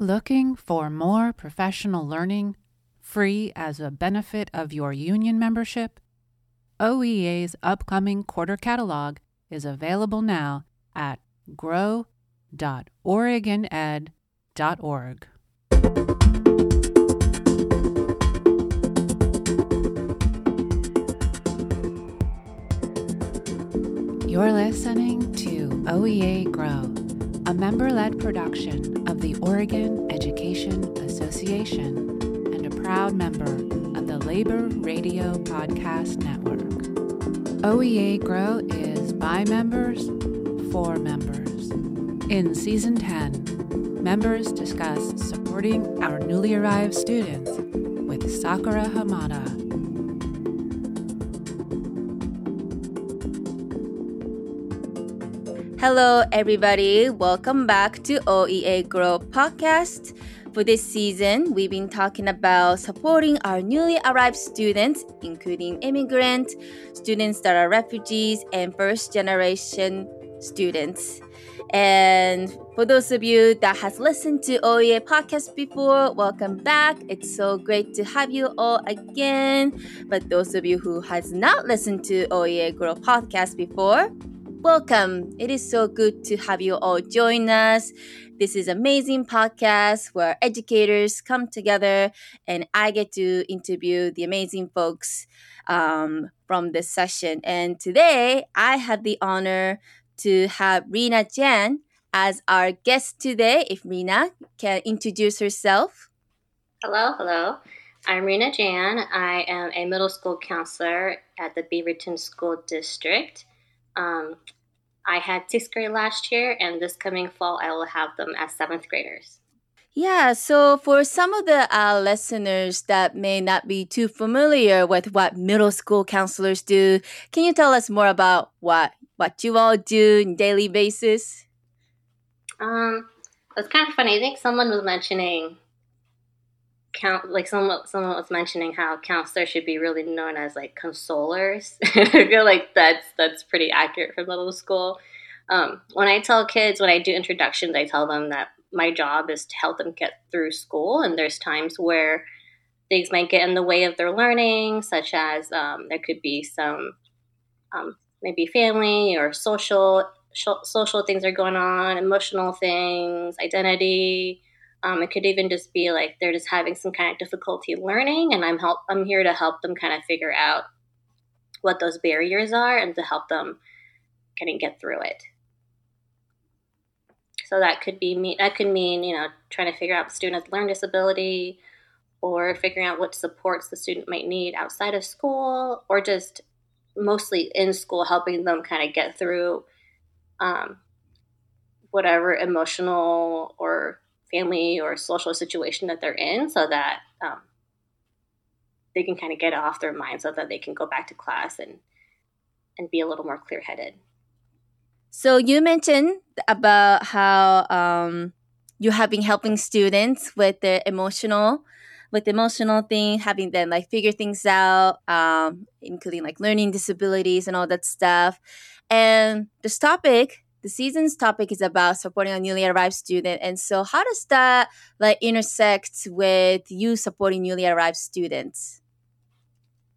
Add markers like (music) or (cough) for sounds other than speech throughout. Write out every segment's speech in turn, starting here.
Looking for more professional learning free as a benefit of your union membership? OEA's upcoming quarter catalog is available now at grow.oregoned.org. You're listening to OEA Grow, a member led production of the Oregon Education Association and a proud member of the Labor Radio Podcast Network. OEA Grow is by members for members. In Season 10, members discuss supporting our newly arrived students with Sakura Hamada. Hello, everybody. Welcome back to OEA Grow Podcast. For this season, we've been talking about supporting our newly arrived students, including immigrant, students that are refugees, and first generation students. And for those of you that has listened to OEA podcast before, welcome back. It's so great to have you all again. But those of you who has not listened to OEA Grow podcast before, welcome. It is so good to have you all join us. This is amazing podcast where educators come together and I get to interview the amazing folks um, from this session. And today I have the honor to have Rena Jan as our guest today. If Rena can introduce herself. Hello, hello. I'm Rena Jan. I am a middle school counselor at the Beaverton School District. Um, I had sixth grade last year, and this coming fall, I will have them as seventh graders. Yeah, so for some of the uh, listeners that may not be too familiar with what middle school counselors do, can you tell us more about what what you all do on daily basis? Um, it's kind of funny. I think someone was mentioning count like someone someone was mentioning how counselors should be really known as like consolers. (laughs) I feel like that's that's pretty accurate for middle school. Um, when I tell kids when I do introductions, I tell them that my job is to help them get through school, and there's times where things might get in the way of their learning, such as um, there could be some um, maybe family or social social things are going on, emotional things, identity um, it could even just be like they're just having some kind of difficulty learning, and I'm help I'm here to help them kind of figure out what those barriers are and to help them kind of get through it. So that could be me. That could mean you know trying to figure out the student has learning disability, or figuring out what supports the student might need outside of school, or just mostly in school, helping them kind of get through um, whatever emotional or family or social situation that they're in so that um, they can kind of get off their mind so that they can go back to class and and be a little more clear headed. So you mentioned about how um, you have been helping students with the emotional with the emotional thing, having them like figure things out, um, including like learning disabilities and all that stuff. And this topic the season's topic is about supporting a newly arrived student. And so how does that like intersect with you supporting newly arrived students?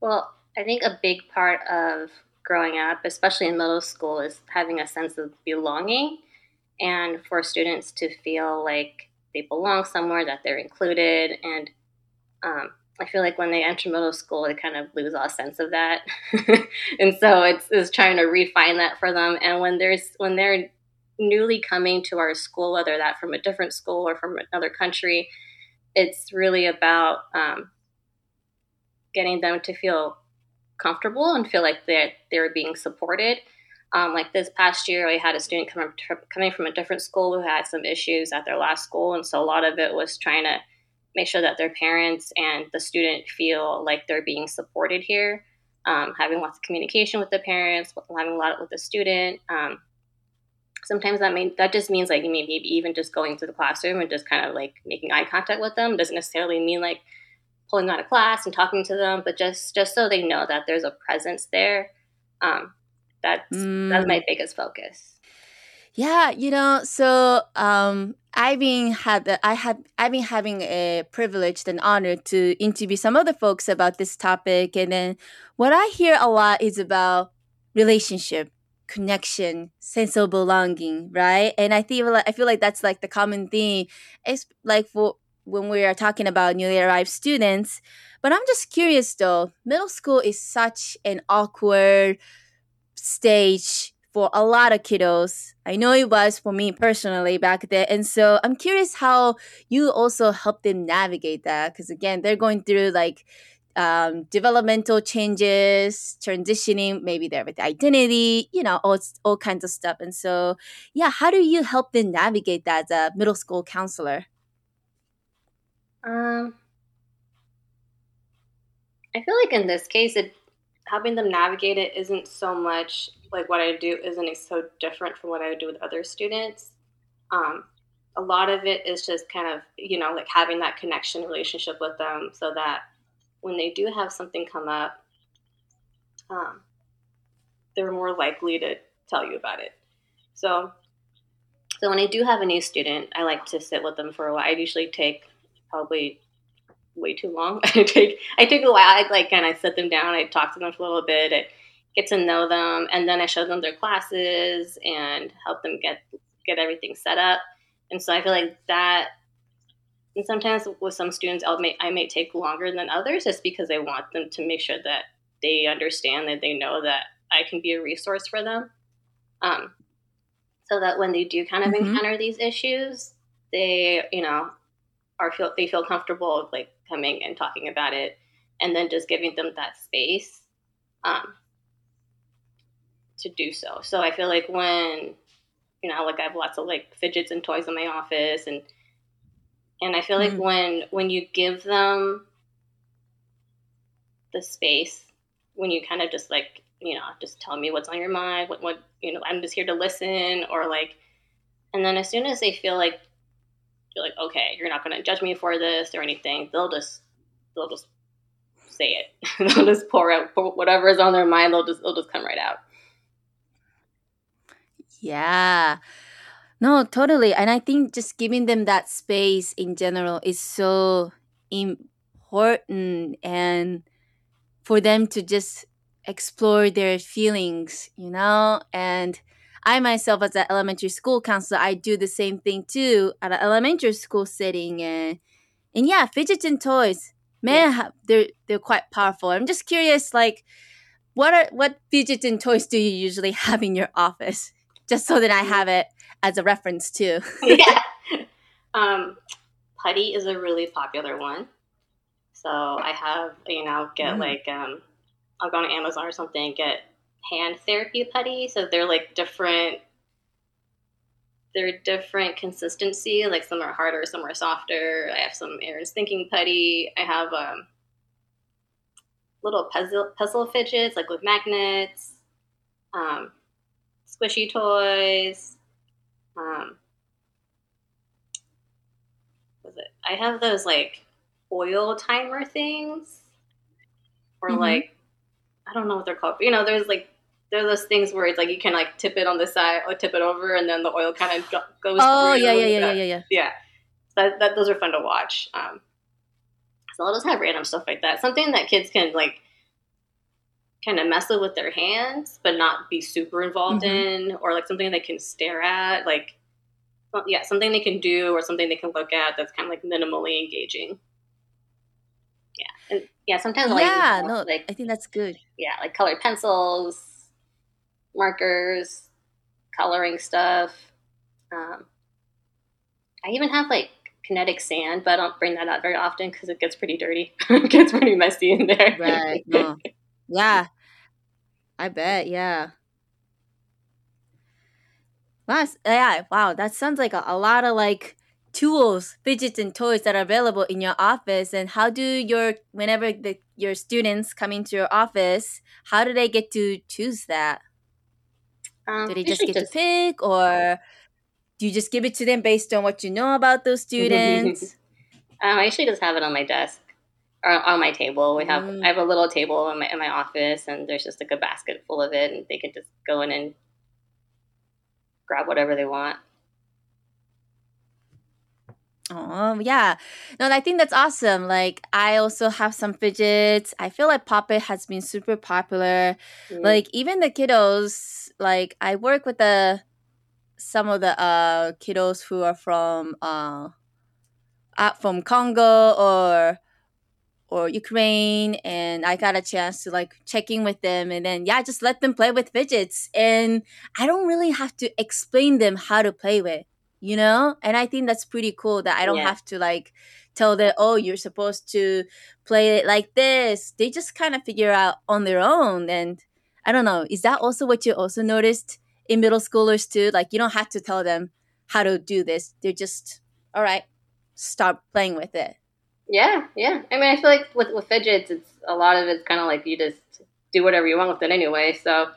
Well, I think a big part of growing up, especially in middle school, is having a sense of belonging and for students to feel like they belong somewhere, that they're included. And um, I feel like when they enter middle school, they kind of lose all sense of that, (laughs) and so it's, it's trying to refine that for them. And when there's when they're newly coming to our school, whether that from a different school or from another country, it's really about um, getting them to feel comfortable and feel like they're they're being supported. Um, like this past year, we had a student coming coming from a different school who had some issues at their last school, and so a lot of it was trying to make sure that their parents and the student feel like they're being supported here. Um, having lots of communication with the parents, having a lot with the student. Um, sometimes that mean that just means like maybe even just going to the classroom and just kind of like making eye contact with them doesn't necessarily mean like pulling out of class and talking to them, but just just so they know that there's a presence there. Um, that's mm. that's my biggest focus. Yeah, you know, so um, I've been had I have I've been having a privilege and honor to interview some other folks about this topic, and then what I hear a lot is about relationship, connection, sense of belonging, right? And I feel like I feel like that's like the common theme. It's like for when we are talking about newly arrived students. But I'm just curious though. Middle school is such an awkward stage for a lot of kiddos. I know it was for me personally back then. And so I'm curious how you also help them navigate that. Because again, they're going through like um, developmental changes, transitioning, maybe their with identity, you know, all, all kinds of stuff. And so, yeah, how do you help them navigate that as a middle school counselor? Um, I feel like in this case, it helping them navigate it isn't so much like what I do isn't so different from what I would do with other students. Um, a lot of it is just kind of you know like having that connection relationship with them, so that when they do have something come up, um, they're more likely to tell you about it. So, so when I do have a new student, I like to sit with them for a while. I usually take probably way too long. (laughs) I take I take a while. I like and I sit them down. I talk to them for a little bit. I get to know them, and then I show them their classes and help them get get everything set up. And so I feel like that. And sometimes with some students, I'll may, I may take longer than others, just because I want them to make sure that they understand that they know that I can be a resource for them. Um, so that when they do kind of mm-hmm. encounter these issues, they you know are feel they feel comfortable like coming and talking about it, and then just giving them that space um, to do so. So I feel like when you know, like I have lots of like fidgets and toys in my office, and and I feel like mm-hmm. when when you give them the space, when you kind of just like you know just tell me what's on your mind, what what you know, I'm just here to listen, or like, and then as soon as they feel like you're like, okay, you're not going to judge me for this or anything. They'll just they'll just say it. (laughs) they'll just pour out whatever is on their mind. They'll just they'll just come right out. Yeah. No, totally. And I think just giving them that space in general is so important and for them to just explore their feelings, you know? And I myself, as an elementary school counselor, I do the same thing too at an elementary school setting, and and yeah, fidgets and toys, man, yeah. they're they're quite powerful. I'm just curious, like, what are what fidgets and toys do you usually (laughs) have in your office, just so that I mm. have it as a reference too. (laughs) yeah, (laughs) um, putty is a really popular one. So I have, you know, get mm. like um, I'll go on Amazon or something, get hand therapy putty. So they're like different. They're different consistency. Like some are harder, some are softer. I have some Aaron's thinking putty. I have um, little puzzle puzzle fidgets like with magnets, um, squishy toys. Um, was it? I have those like oil timer things, or mm-hmm. like I don't know what they're called. But, you know, there's like there are those things where it's like you can like tip it on the side or tip it over, and then the oil kind of goes. Oh yeah, yeah, yeah, yeah, yeah, yeah. Yeah, that, that those are fun to watch. Um, so I'll just have random stuff like that. Something that kids can like kind of mess with their hands, but not be super involved mm-hmm. in, or like something they can stare at, like yeah, something they can do or something they can look at that's kind of like minimally engaging. Yeah, and yeah, sometimes like yeah, no, like I think that's good. Yeah, like colored pencils, markers, coloring stuff. Um, I even have like kinetic sand, but I don't bring that out very often because it gets pretty dirty. (laughs) it gets pretty messy in there. Right. No. Yeah. I bet. Yeah. Wow. Yeah. Wow. That sounds like a, a lot of like tools, fidgets, and toys that are available in your office. And how do your whenever the, your students come into your office, how do they get to choose that? Um, do they just get just... to pick, or do you just give it to them based on what you know about those (laughs) students? um, I usually just have it on my desk on my table. We have mm. I have a little table in my in my office, and there's just like a basket full of it, and they can just go in and grab whatever they want. Oh yeah, no, I think that's awesome. Like I also have some fidgets. I feel like Pop It has been super popular. Mm. Like even the kiddos, like I work with the some of the uh kiddos who are from uh from Congo or or Ukraine and I got a chance to like check in with them and then yeah, just let them play with fidgets and I don't really have to explain them how to play with, you know? And I think that's pretty cool that I don't yeah. have to like tell them, "Oh, you're supposed to play it like this." They just kind of figure out on their own and I don't know, is that also what you also noticed in middle schoolers too? Like you don't have to tell them how to do this. They're just all right, start playing with it. Yeah, yeah. I mean, I feel like with, with fidgets, it's a lot of it's kind of like you just do whatever you want with it anyway. So,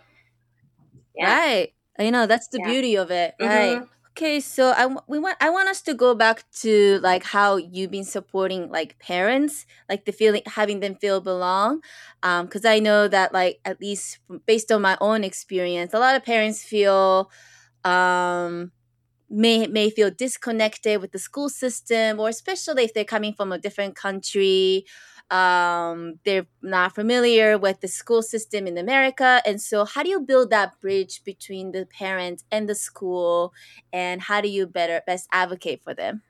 yeah. right. You know, that's the yeah. beauty of it, mm-hmm. right? Okay, so I we want I want us to go back to like how you've been supporting like parents, like the feeling having them feel belong, because um, I know that like at least based on my own experience, a lot of parents feel um may may feel disconnected with the school system or especially if they're coming from a different country um, they're not familiar with the school system in america. And so how do you build that bridge between the parent and the school? And how do you better best advocate for them?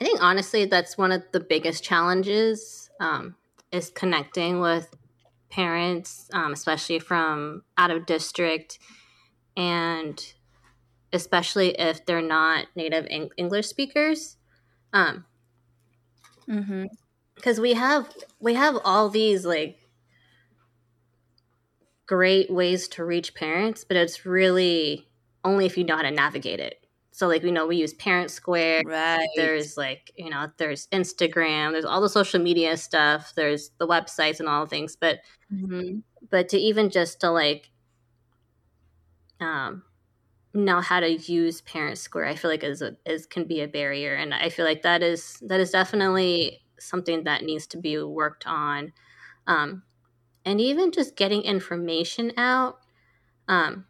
I think honestly that's one of the biggest challenges um, is connecting with parents um, especially from out of district. And especially if they're not native English speakers. Um, mm-hmm. Because we have we have all these like great ways to reach parents, but it's really only if you know how to navigate it. So like we know we use Parent Square. Right. There's like you know there's Instagram. There's all the social media stuff. There's the websites and all the things. But mm-hmm. but to even just to like um know how to use parent square i feel like is a, is can be a barrier. And i feel like that is that is definitely something that needs to be worked on. Um, and even just getting information out um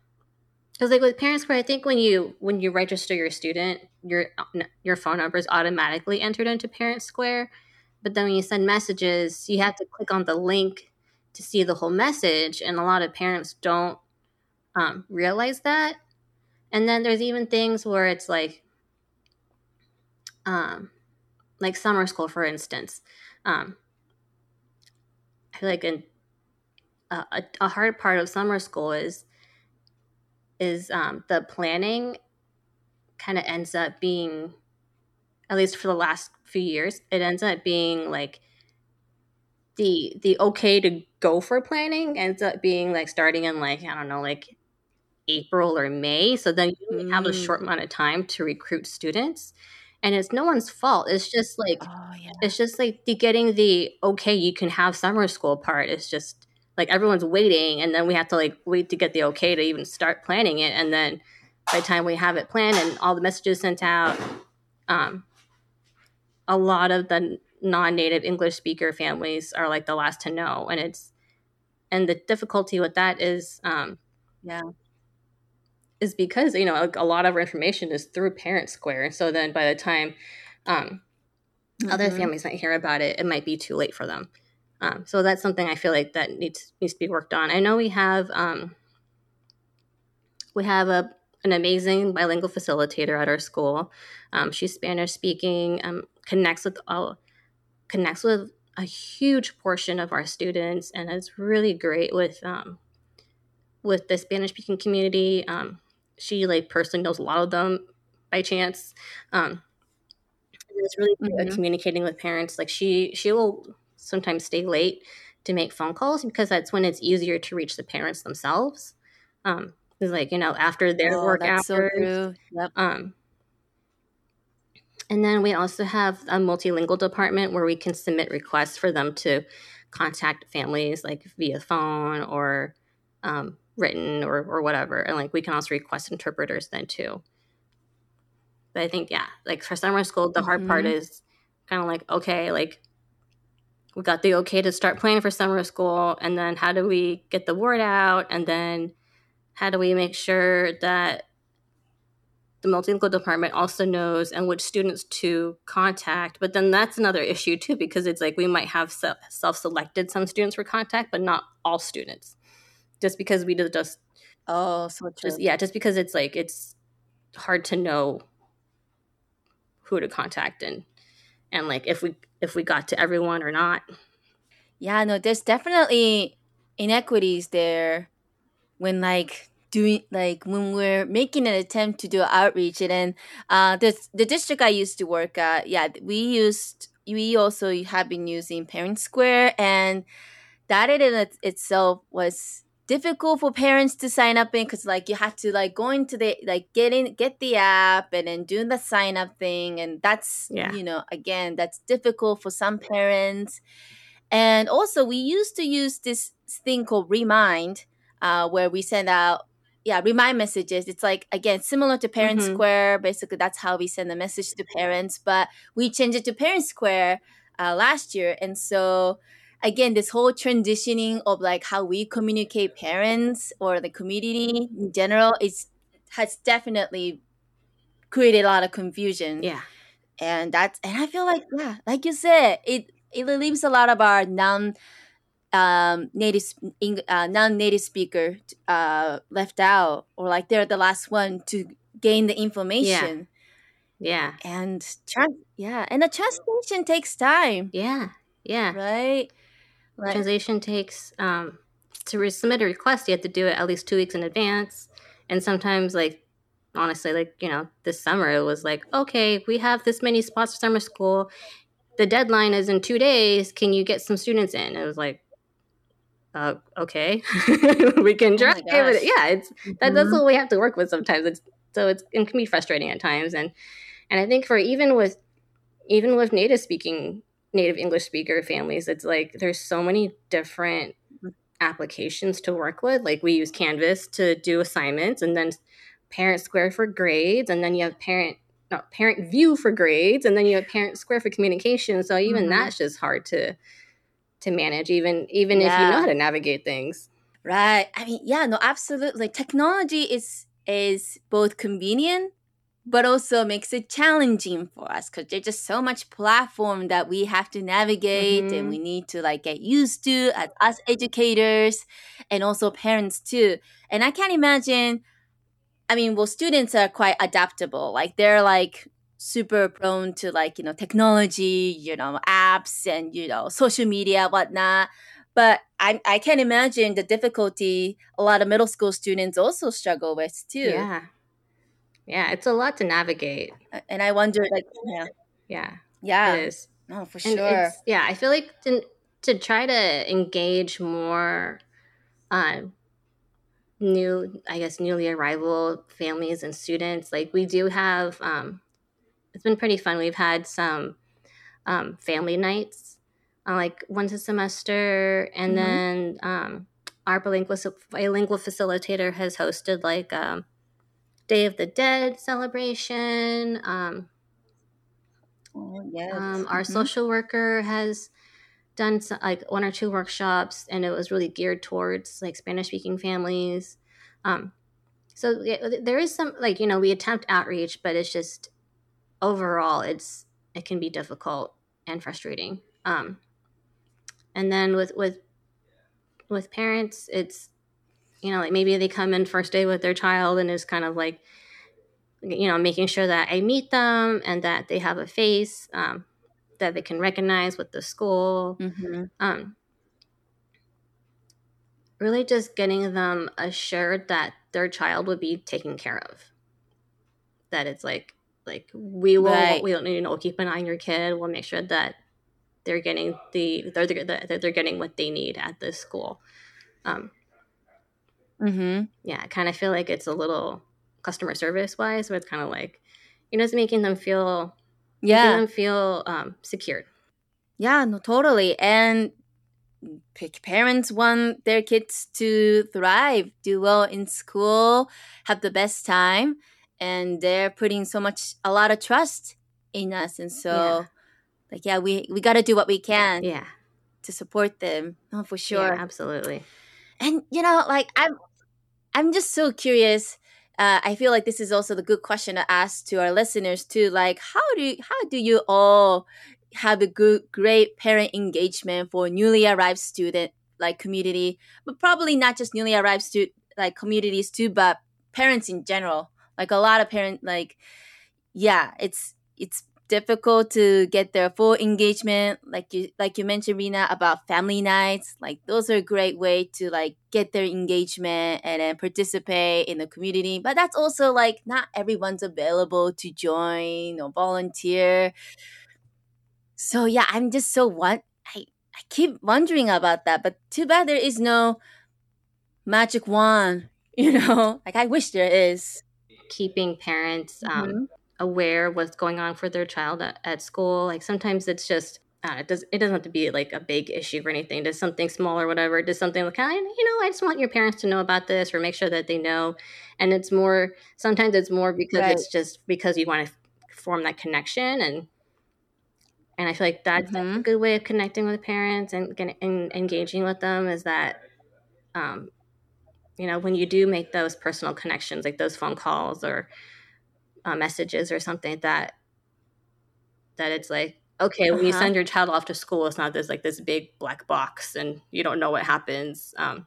because like with parent square i think when you when you register your student your your phone number is automatically entered into parent square. But then when you send messages you have to click on the link to see the whole message. And a lot of parents don't um, realize that and then there's even things where it's like, um, like summer school, for instance. Um, I feel like an, a, a hard part of summer school is is um, the planning kind of ends up being at least for the last few years it ends up being like the the okay to go for planning ends up being like starting in like i don't know like April or May. So then you mm. have a short mm. amount of time to recruit students. And it's no one's fault. It's just like oh, yeah. it's just like the getting the okay, you can have summer school part. It's just like everyone's waiting and then we have to like wait to get the okay to even start planning it. And then by the time we have it planned and all the messages sent out, um, a lot of the non-native English speaker families are like the last to know. And it's and the difficulty with that is um, yeah is because you know a, a, lot of our information is through parent square so then by the time um, mm-hmm. other families might hear about it it might be too late for them um, so that's something i feel like that needs needs to be worked on i know we have um, we have a an amazing bilingual facilitator at our school um, she's spanish speaking um, connects with all connects with a huge portion of our students and is really great with um, with the Spanish speaking community. Um, she like personally knows a lot of them by chance. Um, it's really mm-hmm. communicating with parents. Like she she will sometimes stay late to make phone calls because that's when it's easier to reach the parents themselves. Um, it's like you know after their oh, work hours. So yep. Um, and then we also have a multilingual department where we can submit requests for them to contact families like via phone or um, written or, or whatever. And like we can also request interpreters then too. But I think, yeah, like for summer school, the mm-hmm. hard part mm-hmm. is kind of like, okay, like we got the okay to start planning for summer school. And then how do we get the word out? And then how do we make sure that the multilingual department also knows and which students to contact. But then that's another issue too, because it's like we might have self selected some students for contact, but not all students. Just because we just oh so just yeah, just because it's like it's hard to know who to contact and and like if we if we got to everyone or not. Yeah, no, there's definitely inequities there when like doing like when we're making an attempt to do outreach and then uh the the district I used to work at yeah we used we also have been using Parent Square and that in it itself was difficult for parents to sign up in because like you have to like go into the like get in get the app and then do the sign up thing and that's yeah. you know again that's difficult for some parents and also we used to use this thing called remind uh, where we send out yeah remind messages it's like again similar to parent mm-hmm. square basically that's how we send a message to parents but we changed it to parent square uh, last year and so again this whole transitioning of like how we communicate parents or the community in general is has definitely created a lot of confusion. Yeah. And that's and i feel like yeah like you said it it leaves a lot of our non um native uh, non-native speaker uh left out or like they're the last one to gain the information. Yeah, yeah. and trans- yeah and the translation takes time. Yeah. Yeah. Right Right. Translation takes um, to re- submit a request. You have to do it at least two weeks in advance, and sometimes, like honestly, like you know, this summer it was like, okay, we have this many spots for summer school. The deadline is in two days. Can you get some students in? It was like, uh, okay, (laughs) we can oh try. Oh yeah, it's mm-hmm. that, that's what we have to work with sometimes. It's so it's it can be frustrating at times, and and I think for even with even with native speaking native English speaker families, it's like there's so many different applications to work with. Like we use Canvas to do assignments and then Parent Square for grades, and then you have parent not ParentVUE for grades, and then you have Parent Square for communication. So even mm-hmm. that's just hard to to manage, even even yeah. if you know how to navigate things. Right. I mean, yeah, no, absolutely. Technology is is both convenient but also makes it challenging for us because there's just so much platform that we have to navigate mm-hmm. and we need to like get used to as us educators and also parents too. And I can't imagine. I mean, well, students are quite adaptable. Like they're like super prone to like you know technology, you know apps and you know social media whatnot. But I I can imagine the difficulty a lot of middle school students also struggle with too. Yeah yeah, it's a lot to navigate. And I wonder, like, yeah, yeah, yeah, it is. No, for and sure. Yeah, I feel like to to try to engage more, um, new, I guess, newly arrival families and students. Like we do have, um, it's been pretty fun. We've had some um, family nights, uh, like once a semester, and mm-hmm. then um, our bilingual bilingual facilitator has hosted like um, Day of the Dead celebration. Um, oh, yes. Um, our mm-hmm. social worker has done some, like one or two workshops, and it was really geared towards like Spanish speaking families. Um, so yeah, there is some like you know we attempt outreach, but it's just overall it's it can be difficult and frustrating. Um, and then with with with parents, it's you know, like maybe they come in first day with their child and is kind of like, you know, making sure that I meet them and that they have a face um, that they can recognize with the school. Mm-hmm. Um, really just getting them assured that their child would be taken care of. That it's like, like we will, right. we don't you know, keep an eye on your kid. We'll make sure that they're getting the they're, they're, they're getting what they need at this school. Um, Mm-hmm. Yeah, I kind of feel like it's a little customer service wise, where it's kind of like, you know, it's making them feel, yeah, making them feel um, secured. Yeah, no, totally. And parents want their kids to thrive, do well in school, have the best time, and they're putting so much, a lot of trust in us, and so, yeah. like, yeah, we we got to do what we can, yeah, to support them. Oh, for sure, yeah, absolutely. And you know, like I'm I'm just so curious. uh, I feel like this is also the good question to ask to our listeners too. Like, how do you, how do you all have a good, great parent engagement for newly arrived student like community, but probably not just newly arrived student like communities too, but parents in general. Like a lot of parents, like yeah, it's it's difficult to get their full engagement like you like you mentioned rena about family nights. Like those are a great way to like get their engagement and then participate in the community. But that's also like not everyone's available to join or volunteer. So yeah i'm just so what i i keep wondering about that. But too bad there is no magic wand (laughs) you know? Like i wish there is. Keeping parents um, mm-hmm aware what's going on for their child at, at school. Like sometimes it's just uh, it does it doesn't have to be like a big issue or anything. Does something small or whatever. Does something like I you know I just want your parents to know about this or make sure that they know. And it's more sometimes it's more because right. it's just because you want to form that connection and and I feel like that's mm-hmm. a good way of connecting with parents and, and, and engaging with them is that um, you know when you do make those personal connections like those phone calls or uh, messages or something that that it's like okay when uh-huh. you send your child off to school it's not this like this big black box and you don't know what happens um,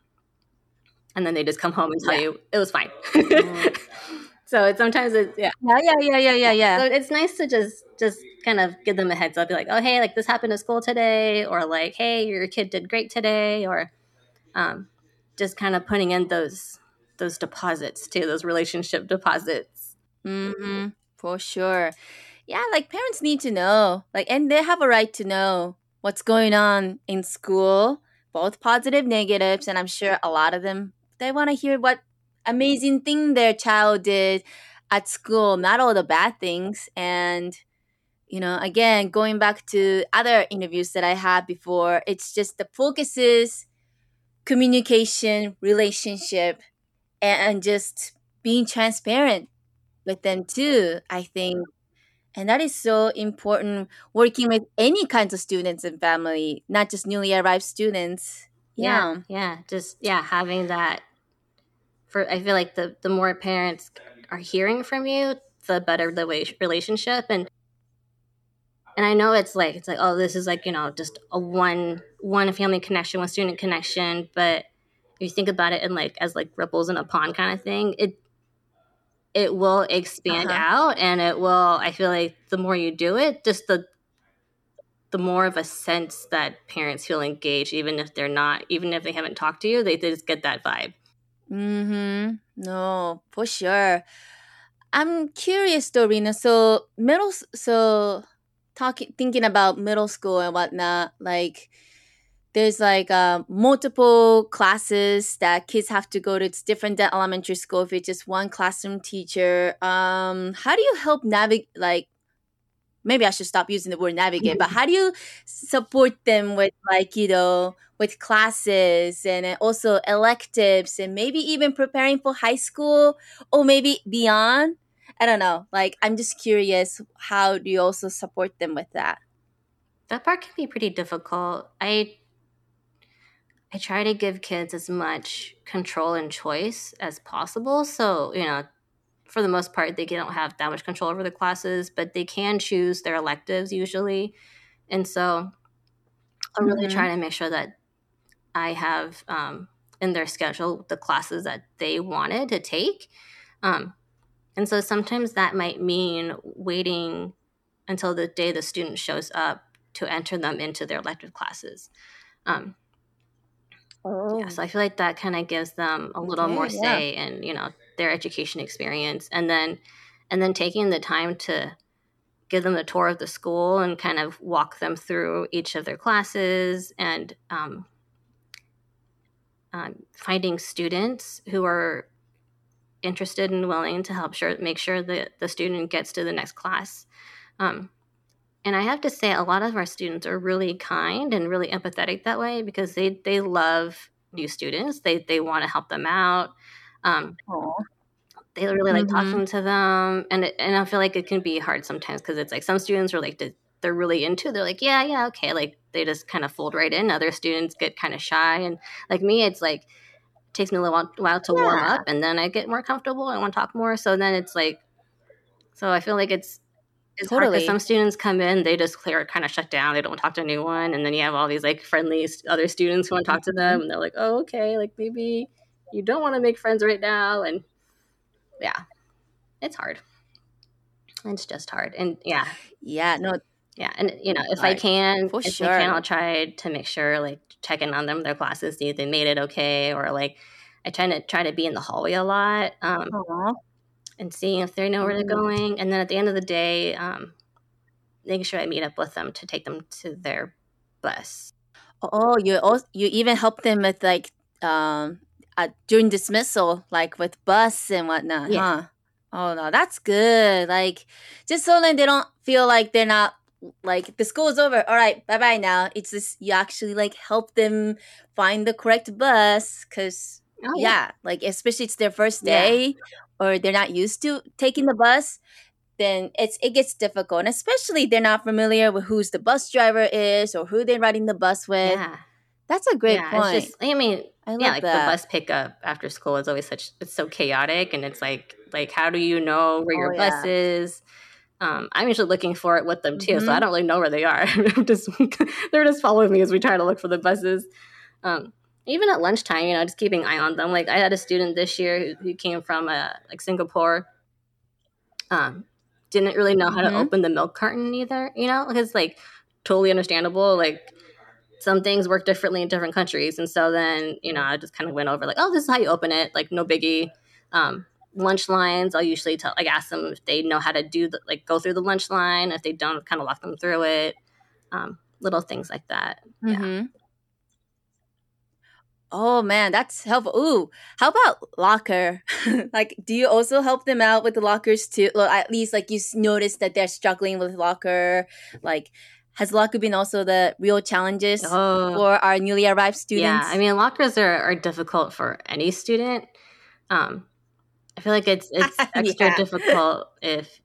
and then they just come home and tell yeah. you it was fine. (laughs) So it's sometimes it's yeah. Yeah yeah yeah yeah yeah yeah. So it's nice to just just kind of give them a heads up be like oh hey like this happened at school today or like hey your kid did great today or um, just kind of putting in those those deposits too those relationship deposits Mm-hmm. For sure. Yeah, like parents need to know. Like and they have a right to know what's going on in school, both positive, negatives, and I'm sure a lot of them they want to hear what amazing thing their child did at school, not all the bad things. And you know, again, going back to other interviews that I had before, it's just the focuses communication, relationship, and just being transparent with them too, I think. And that is so important working with any kinds of students and family, not just newly arrived students. Yeah. Yeah. yeah. Just yeah, having that for I feel like the the more parents are hearing from you, the better the way relationship and and I know it's like it's like oh this is like you know just a one one family connection one student connection but if you think about it in like as like ripples in a pond kind of thing it it will expand uh-huh. out and it will i feel like the more you do it just the the more of a sense that parents feel engaged even if they're not even if they haven't talked to you they, they just get that vibe. Mm-hmm. No for sure. I'm curious dorina so middle so talking thinking about middle school and whatnot like there's like uh, multiple classes that kids have to go to. It's different than elementary school if it's just one classroom teacher. Um, how do you help navigate? Like, maybe I should stop using the word navigate, but how do you support them with like you know with classes and also electives and maybe even preparing for high school or maybe beyond? I don't know. Like, I'm just curious. How do you also support them with that? That part can be pretty difficult. I I try to give kids as much control and choice as possible. So, you know, for the most part, they don't have that much control over the classes, but they can choose their electives usually. And so I'm really mm-hmm. try to make sure that I have um, in their schedule the classes that they wanted to take. Um, and so sometimes that might mean waiting until the day the student shows up to enter them into their elective classes. Um, Oh. Yeah, so I feel like that kind of gives them a little okay, more say yeah. in you know their education experience, and then and then taking the time to give them the tour of the school and kind of walk them through each of their classes and um, uh, finding students who are interested and willing to help sure make sure that the student gets to the next class. Um, and I have to say, a lot of our students are really kind and really empathetic that way because they they love new students. They they want to help them out. Um, they really like mm-hmm. talking to them, and it, and I feel like it can be hard sometimes because it's like some students are like they're really into. They're like, yeah, yeah, okay. Like they just kind of fold right in. Other students get kind of shy, and like me, it's like takes me a little while to yeah. warm up, and then I get more comfortable. I want to talk more. So then it's like, so I feel like it's it's totally. hard some students come in, they just clear kind of shut down. They don't talk to anyone, and then you have all these like friendly other students who want to talk to them, mm-hmm. and they're like, "Oh, okay, like maybe you don't want to make friends right now," and yeah, it's hard. It's just hard, and yeah, yeah, no, yeah, and you know, if I can, For if sure. I can, I'll try to make sure, like, checking on them, their classes, see if they made it okay, or like, I try to try to be in the hallway a lot, um, and seeing if they know where they're mm-hmm. going, and then at the end of the day, um, making sure I meet up with them to take them to their bus. Oh, you also, you even help them with like um uh, during dismissal, like with bus and whatnot, yeah. huh? Oh no, that's good. Like just so that they don't feel like they're not like the school is over all right bye bye now it's just you actually like help them find the correct bus because oh, yeah. yeah. like especially it's their first day yeah. Or they're not used to taking the bus then it's it gets difficult and especially they're not familiar with who's the bus driver is or who they're riding the bus with yeah. that's a great point just, i mean I yeah, like that. the bus pickup after school is always such it's so chaotic and it's like like how do you know where your oh, bus is um, I'm usually looking for it with them too, mm-hmm. so I don't really know where they are. (laughs) just (laughs) they're just following me as we try to look for the buses. Um, even at lunchtime, you know, just keeping an eye on them. Like I had a student this year who, who came from uh, like Singapore. Um, didn't really know how mm-hmm. to open the milk carton either. You know, because like totally understandable. Like some things work differently in different countries, and so then you know I just kind of went over like, oh, this is how you open it. Like no biggie. Um, lunch lines i'll usually tell like ask them if they know how to do the like go through the lunch line if they don't kind of walk them through it um, little things like that mm-hmm. yeah Oh man, that's helpful. Ooh, how about locker? (laughs) like, do you also help them out with the lockers too? Well, at least like you notice that they're struggling with locker. Like, has locker been also the real challenges oh, for our newly arrived students? Yeah, I mean, lockers are, are difficult for any student. Um, I feel like it's it's (laughs) extra yeah. difficult if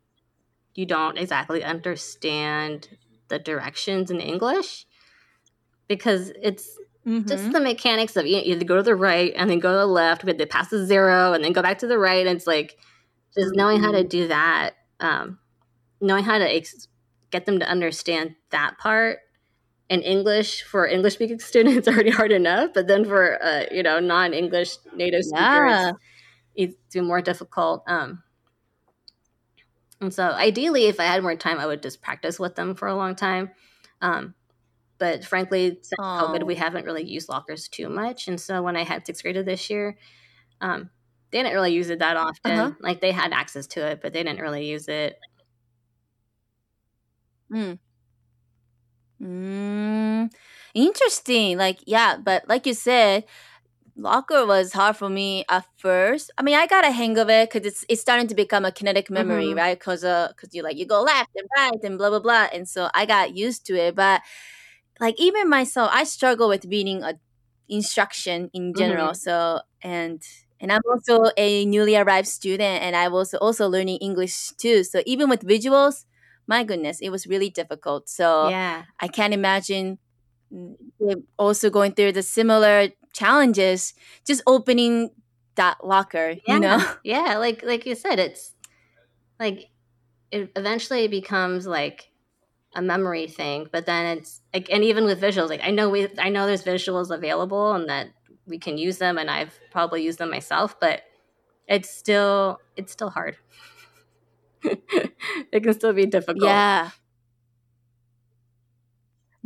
you don't exactly understand the directions in English because it's mm-hmm. just the mechanics of you either go to the right and then go to the left, but they pass the zero and then go back to the right. And it's like just knowing how to mm-hmm. do that, um, knowing how to ex- get them to understand that part in English for English speaking (laughs) students already hard enough, but then for uh, you know non English native yeah. speakers it's more difficult. Um, and so, ideally, if I had more time, I would just practice with them for a long time. Um, but frankly, since. COVID, we haven't really used lockers too much. And so, when I had sixth grade this year, um, they didn't really use it that often. Uh-huh. Like they had access to it, but they didn't really use it. Hmm. Mm, interesting. Like, yeah, but like you said, locker was hard for me at first. I mean, I got a hang of it because it's it's starting to become a kinetic memory, mm-hmm. right? Because uh, because you like you go left and right and blah blah blah, and so I got used to it. But like even myself, I struggle with reading a instruction in general. Mm-hmm. So and and I'm also a newly arrived student, and I was also learning English too. So even with visuals, my goodness, it was really difficult. So yeah, I can't imagine also going through the similar challenges just opening that locker yeah. you know yeah like like you said it's like it eventually becomes like a memory thing but then it's like and even with visuals like i know we i know there's visuals available and that we can use them and i've probably used them myself but it's still it's still hard (laughs) it can still be difficult yeah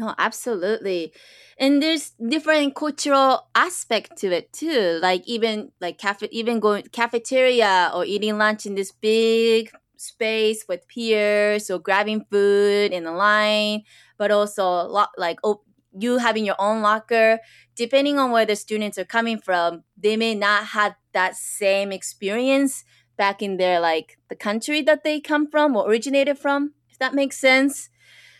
no, absolutely. And there's different cultural aspect to it too. Like even like cafe, even going cafeteria or eating lunch in this big space with peers or grabbing food in a line, but also lo- like oh, you having your own locker. Depending on where the students are coming from, they may not have that same experience back in their like the country that they come from or originated from. If that makes sense.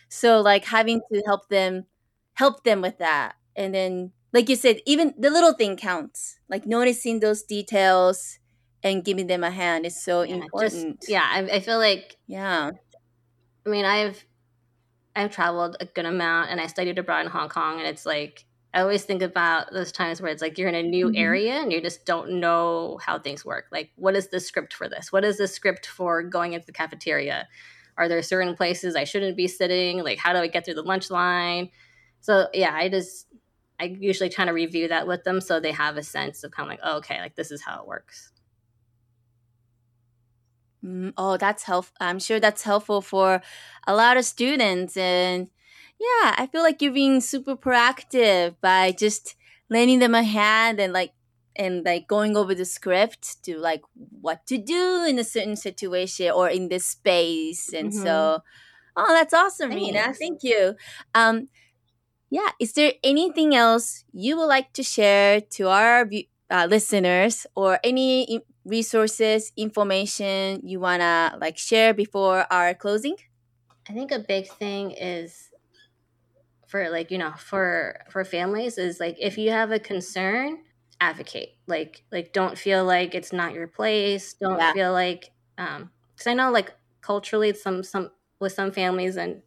So like having to help them help them with that. And then like you said, even the little thing counts. Like noticing those details and giving them a hand is so yeah, important. Just, yeah, I, I feel like yeah. I mean, I've I've traveled a good amount and I studied abroad in Hong Kong and it's like I always think about those times where it's like you're in a new mm-hmm. area and you just don't know how things work. Like, what is the script for this? What is the script for going into the cafeteria? Are there certain places I shouldn't be sitting? Like, how do I get through the lunch line? So, yeah, I just, I usually try to review that with them so they have a sense of kind of like, oh, okay, like this is how it works. Mm, oh, that's helpful. I'm sure that's helpful for a lot of students. And yeah, I feel like you're being super proactive by just lending them a hand and like and like going over the script to like what to do in a certain situation or in this space. And mm-hmm. so, oh, that's awesome, Thanks. Rena. Thank you. Um, yeah, is there anything else you would like to share to our uh, listeners or any resources, information you want to like share before our closing? I think a big thing is for like, you know, for for families is like if you have a concern, advocate. Like like don't feel like it's not your place. Don't yeah. feel like um cuz I know like culturally some some with some families and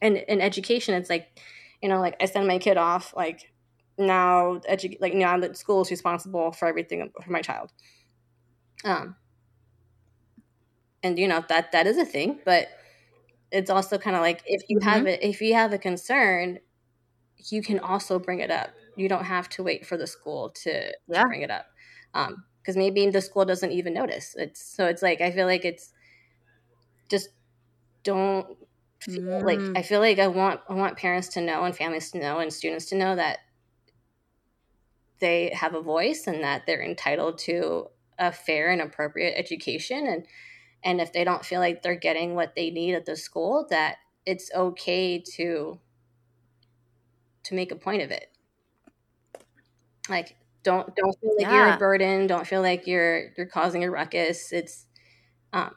and in education it's like you know like I send my kid off like now edu- like now the school is responsible for everything for my child um, and you know that that is a thing, but it's also kind of like if you mm-hmm. have it, if you have a concern, you can also bring it up. You don't have to wait for the school to, yeah. to bring it up, because um, maybe the school doesn't even notice. It's so it's like I feel like it's just don't feel mm. like I feel like I want I want parents to know and families to know and students to know that they have a voice and that they're entitled to a fair and appropriate education and and if they don't feel like they're getting what they need at the school that it's okay to to make a point of it. Like don't don't feel like yeah. you're a burden don't feel like you're you're causing a ruckus. It's um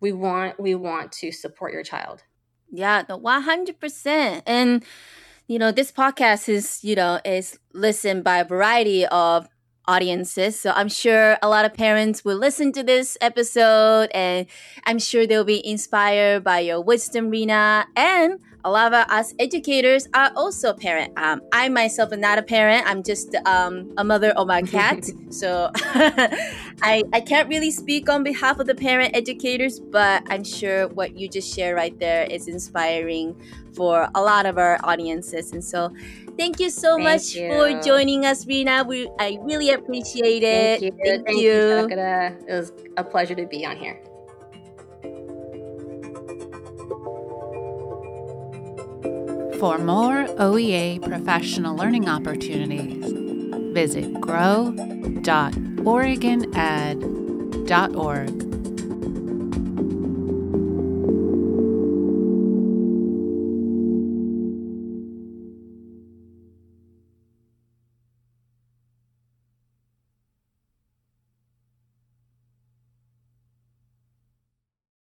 we want we want to support your child. Yeah the 100% and you know this podcast is you know is listened by a variety of audiences. So I'm sure a lot of parents will listen to this episode and I'm sure they'll be inspired by your wisdom, Rena. And a lot of us educators are also parent. Um, I myself am not a parent. I'm just um, a mother of my cat. (laughs) so (laughs) I, I can't really speak on behalf of the parent educators, but I'm sure what you just shared right there is inspiring for a lot of our audiences. And so Thank you so Thank much you. for joining us, Rena. We I really appreciate it. Thank you. Thank, Thank you. you. It was a pleasure to be on here. For more OEA professional learning opportunities, visit grow.oregoned.org